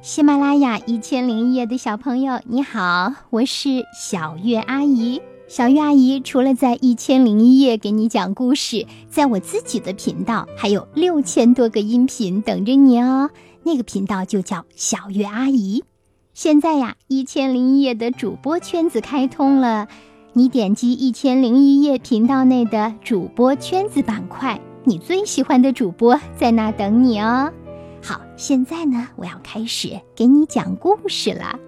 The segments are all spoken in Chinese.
喜马拉雅一千零一夜的小朋友，你好，我是小月阿姨。小月阿姨除了在一千零一夜给你讲故事，在我自己的频道还有六千多个音频等着你哦。那个频道就叫小月阿姨。现在呀，一千零一夜的主播圈子开通了，你点击一千零一夜频道内的主播圈子板块，你最喜欢的主播在那等你哦。好，现在呢，我要开始给你讲故事了。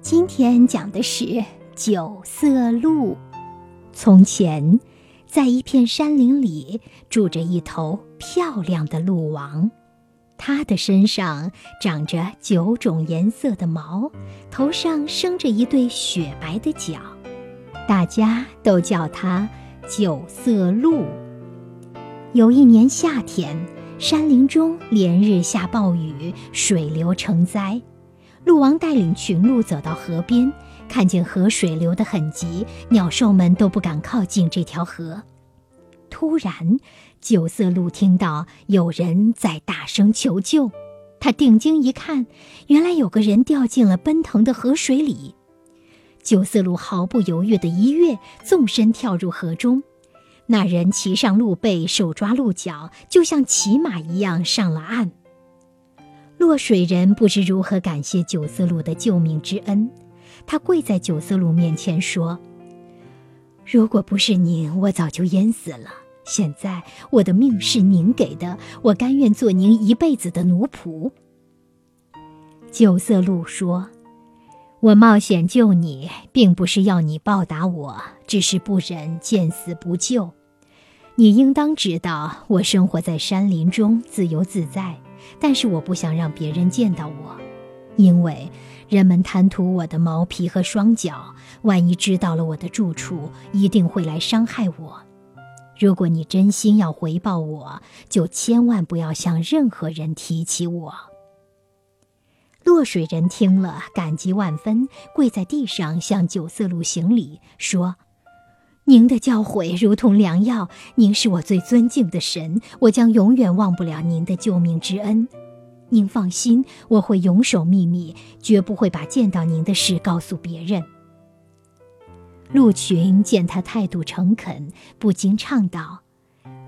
今天讲的是九色鹿。从前，在一片山林里住着一头漂亮的鹿王，它的身上长着九种颜色的毛，头上生着一对雪白的角，大家都叫它九色鹿。有一年夏天。山林中连日下暴雨，水流成灾。鹿王带领群鹿走到河边，看见河水流得很急，鸟兽们都不敢靠近这条河。突然，九色鹿听到有人在大声求救，他定睛一看，原来有个人掉进了奔腾的河水里。九色鹿毫不犹豫地一跃，纵身跳入河中。那人骑上鹿背，手抓鹿角，就像骑马一样上了岸。落水人不知如何感谢九色鹿的救命之恩，他跪在九色鹿面前说：“如果不是您，我早就淹死了。现在我的命是您给的，我甘愿做您一辈子的奴仆。”九色鹿说。我冒险救你，并不是要你报答我，只是不忍见死不救。你应当知道，我生活在山林中，自由自在，但是我不想让别人见到我，因为人们贪图我的毛皮和双脚，万一知道了我的住处，一定会来伤害我。如果你真心要回报我，就千万不要向任何人提起我。落水人听了，感激万分，跪在地上向九色鹿行礼，说：“您的教诲如同良药，您是我最尊敬的神，我将永远忘不了您的救命之恩。您放心，我会永守秘密，绝不会把见到您的事告诉别人。”鹿群见他态度诚恳，不禁唱道：“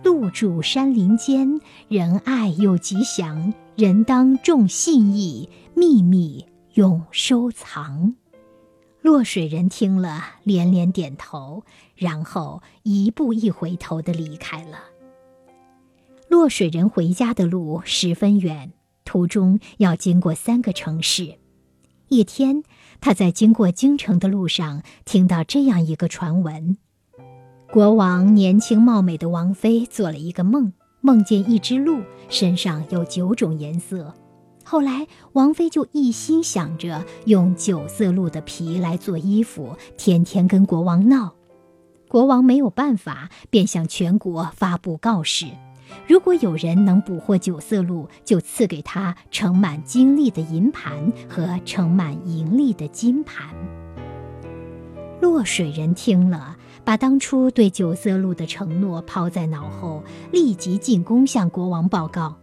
鹿住山林间，仁爱又吉祥。”人当重信义，秘密永收藏。落水人听了，连连点头，然后一步一回头的离开了。落水人回家的路十分远，途中要经过三个城市。一天，他在经过京城的路上，听到这样一个传闻：国王年轻貌美的王妃做了一个梦。梦见一只鹿身上有九种颜色，后来王妃就一心想着用九色鹿的皮来做衣服，天天跟国王闹。国王没有办法，便向全国发布告示：如果有人能捕获九色鹿，就赐给他盛满金粒的银盘和盛满银粒的金盘。落水人听了。把当初对九色鹿的承诺抛在脑后，立即进宫向国王报告：“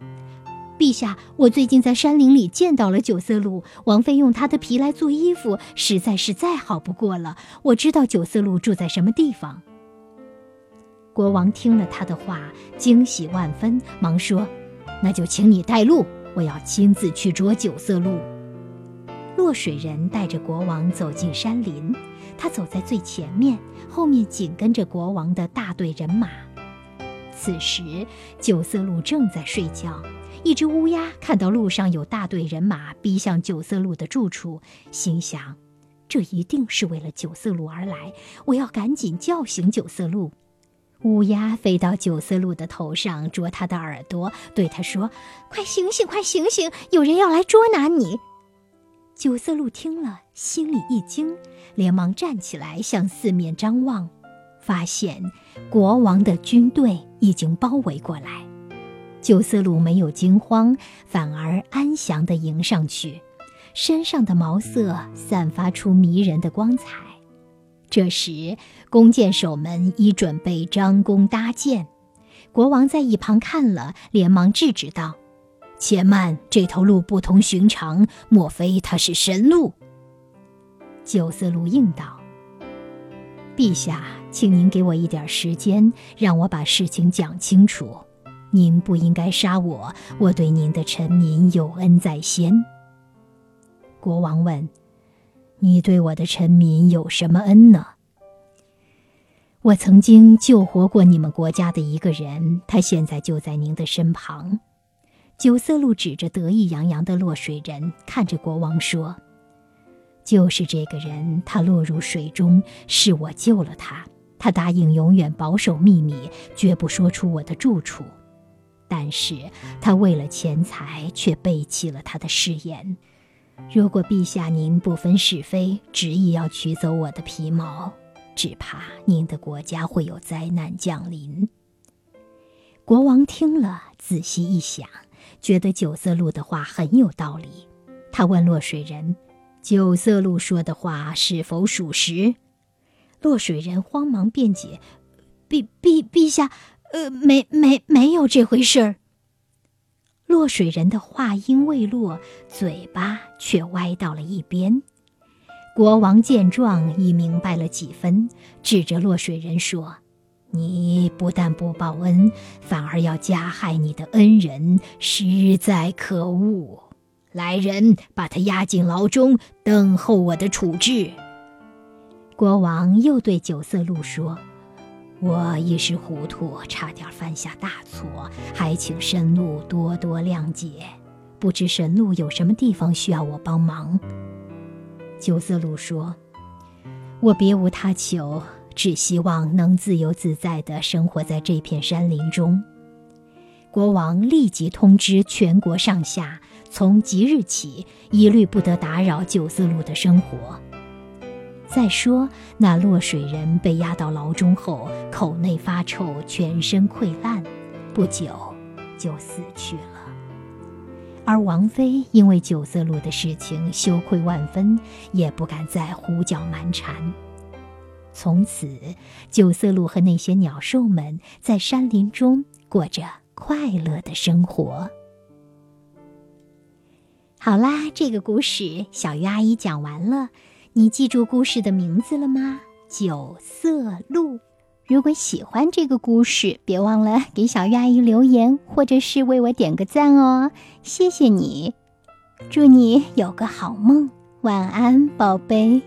陛下，我最近在山林里见到了九色鹿，王妃用它的皮来做衣服，实在是再好不过了。我知道九色鹿住在什么地方。”国王听了他的话，惊喜万分，忙说：“那就请你带路，我要亲自去捉九色鹿。”落水人带着国王走进山林。他走在最前面，后面紧跟着国王的大队人马。此时，九色鹿正在睡觉。一只乌鸦看到路上有大队人马逼向九色鹿的住处，心想：这一定是为了九色鹿而来，我要赶紧叫醒九色鹿。乌鸦飞到九色鹿的头上，啄它的耳朵，对它说：“快醒醒，快醒醒，有人要来捉拿你！”九色鹿听了，心里一惊，连忙站起来向四面张望，发现国王的军队已经包围过来。九色鹿没有惊慌，反而安详地迎上去，身上的毛色散发出迷人的光彩。这时，弓箭手们已准备张弓搭箭，国王在一旁看了，连忙制止道。且慢，这头鹿不同寻常，莫非它是神鹿？九色鹿应道：“陛下，请您给我一点时间，让我把事情讲清楚。您不应该杀我，我对您的臣民有恩在先。”国王问：“你对我的臣民有什么恩呢？”我曾经救活过你们国家的一个人，他现在就在您的身旁。九色鹿指着得意洋洋的落水人，看着国王说：“就是这个人，他落入水中，是我救了他。他答应永远保守秘密，绝不说出我的住处。但是他为了钱财，却背弃了他的誓言。如果陛下您不分是非，执意要取走我的皮毛，只怕您的国家会有灾难降临。”国王听了，仔细一想。觉得九色鹿的话很有道理，他问落水人：“九色鹿说的话是否属实？”落水人慌忙辩解：“陛陛陛下，呃，没没没有这回事儿。”落水人的话音未落，嘴巴却歪到了一边。国王见状，已明白了几分，指着落水人说。你不但不报恩，反而要加害你的恩人，实在可恶！来人，把他押进牢中，等候我的处置。国王又对九色鹿说：“我一时糊涂，差点犯下大错，还请神鹿多多谅解。不知神鹿有什么地方需要我帮忙？”九色鹿说：“我别无他求。”只希望能自由自在地生活在这片山林中。国王立即通知全国上下，从即日起一律不得打扰九色鹿的生活。再说，那落水人被押到牢中后，口内发臭，全身溃烂，不久就死去了。而王妃因为九色鹿的事情羞愧万分，也不敢再胡搅蛮缠。从此，九色鹿和那些鸟兽们在山林中过着快乐的生活。好啦，这个故事小鱼阿姨讲完了，你记住故事的名字了吗？九色鹿。如果喜欢这个故事，别忘了给小鱼阿姨留言，或者是为我点个赞哦，谢谢你。祝你有个好梦，晚安，宝贝。